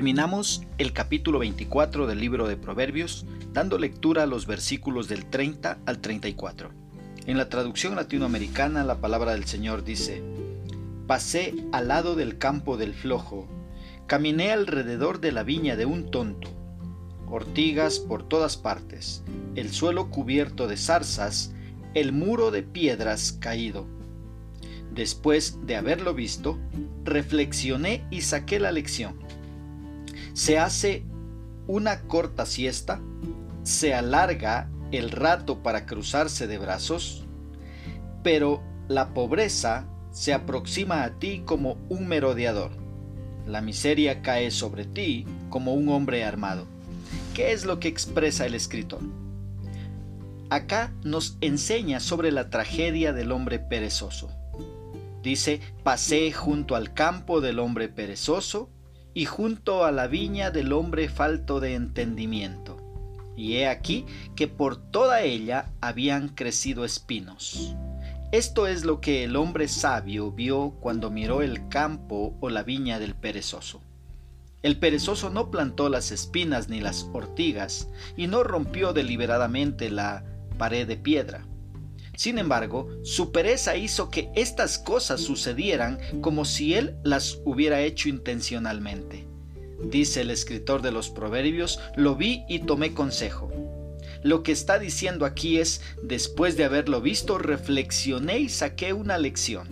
Terminamos el capítulo 24 del libro de Proverbios dando lectura a los versículos del 30 al 34. En la traducción latinoamericana la palabra del Señor dice, Pasé al lado del campo del flojo, caminé alrededor de la viña de un tonto, ortigas por todas partes, el suelo cubierto de zarzas, el muro de piedras caído. Después de haberlo visto, reflexioné y saqué la lección. Se hace una corta siesta, se alarga el rato para cruzarse de brazos, pero la pobreza se aproxima a ti como un merodeador. La miseria cae sobre ti como un hombre armado. ¿Qué es lo que expresa el escritor? Acá nos enseña sobre la tragedia del hombre perezoso. Dice, pasé junto al campo del hombre perezoso y junto a la viña del hombre falto de entendimiento. Y he aquí que por toda ella habían crecido espinos. Esto es lo que el hombre sabio vio cuando miró el campo o la viña del perezoso. El perezoso no plantó las espinas ni las ortigas, y no rompió deliberadamente la pared de piedra. Sin embargo, su pereza hizo que estas cosas sucedieran como si él las hubiera hecho intencionalmente. Dice el escritor de los Proverbios, lo vi y tomé consejo. Lo que está diciendo aquí es, después de haberlo visto, reflexioné y saqué una lección.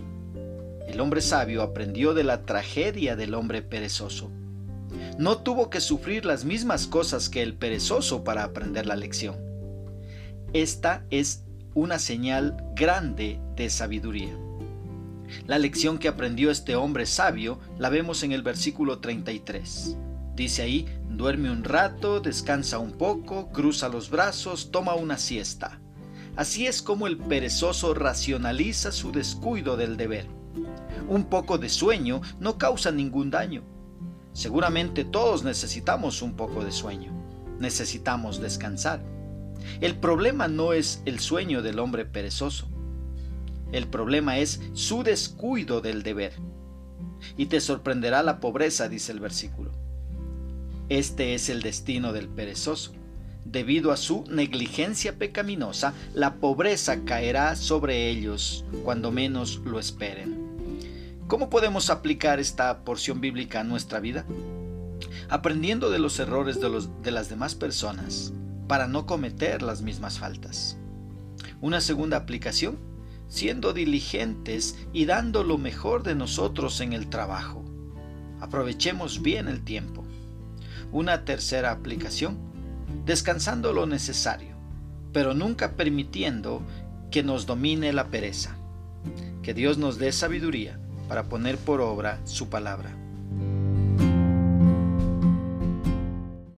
El hombre sabio aprendió de la tragedia del hombre perezoso. No tuvo que sufrir las mismas cosas que el perezoso para aprender la lección. Esta es una señal grande de sabiduría. La lección que aprendió este hombre sabio la vemos en el versículo 33. Dice ahí, duerme un rato, descansa un poco, cruza los brazos, toma una siesta. Así es como el perezoso racionaliza su descuido del deber. Un poco de sueño no causa ningún daño. Seguramente todos necesitamos un poco de sueño. Necesitamos descansar. El problema no es el sueño del hombre perezoso. El problema es su descuido del deber. Y te sorprenderá la pobreza, dice el versículo. Este es el destino del perezoso. Debido a su negligencia pecaminosa, la pobreza caerá sobre ellos cuando menos lo esperen. ¿Cómo podemos aplicar esta porción bíblica a nuestra vida? Aprendiendo de los errores de, los, de las demás personas para no cometer las mismas faltas. Una segunda aplicación, siendo diligentes y dando lo mejor de nosotros en el trabajo. Aprovechemos bien el tiempo. Una tercera aplicación, descansando lo necesario, pero nunca permitiendo que nos domine la pereza. Que Dios nos dé sabiduría para poner por obra su palabra.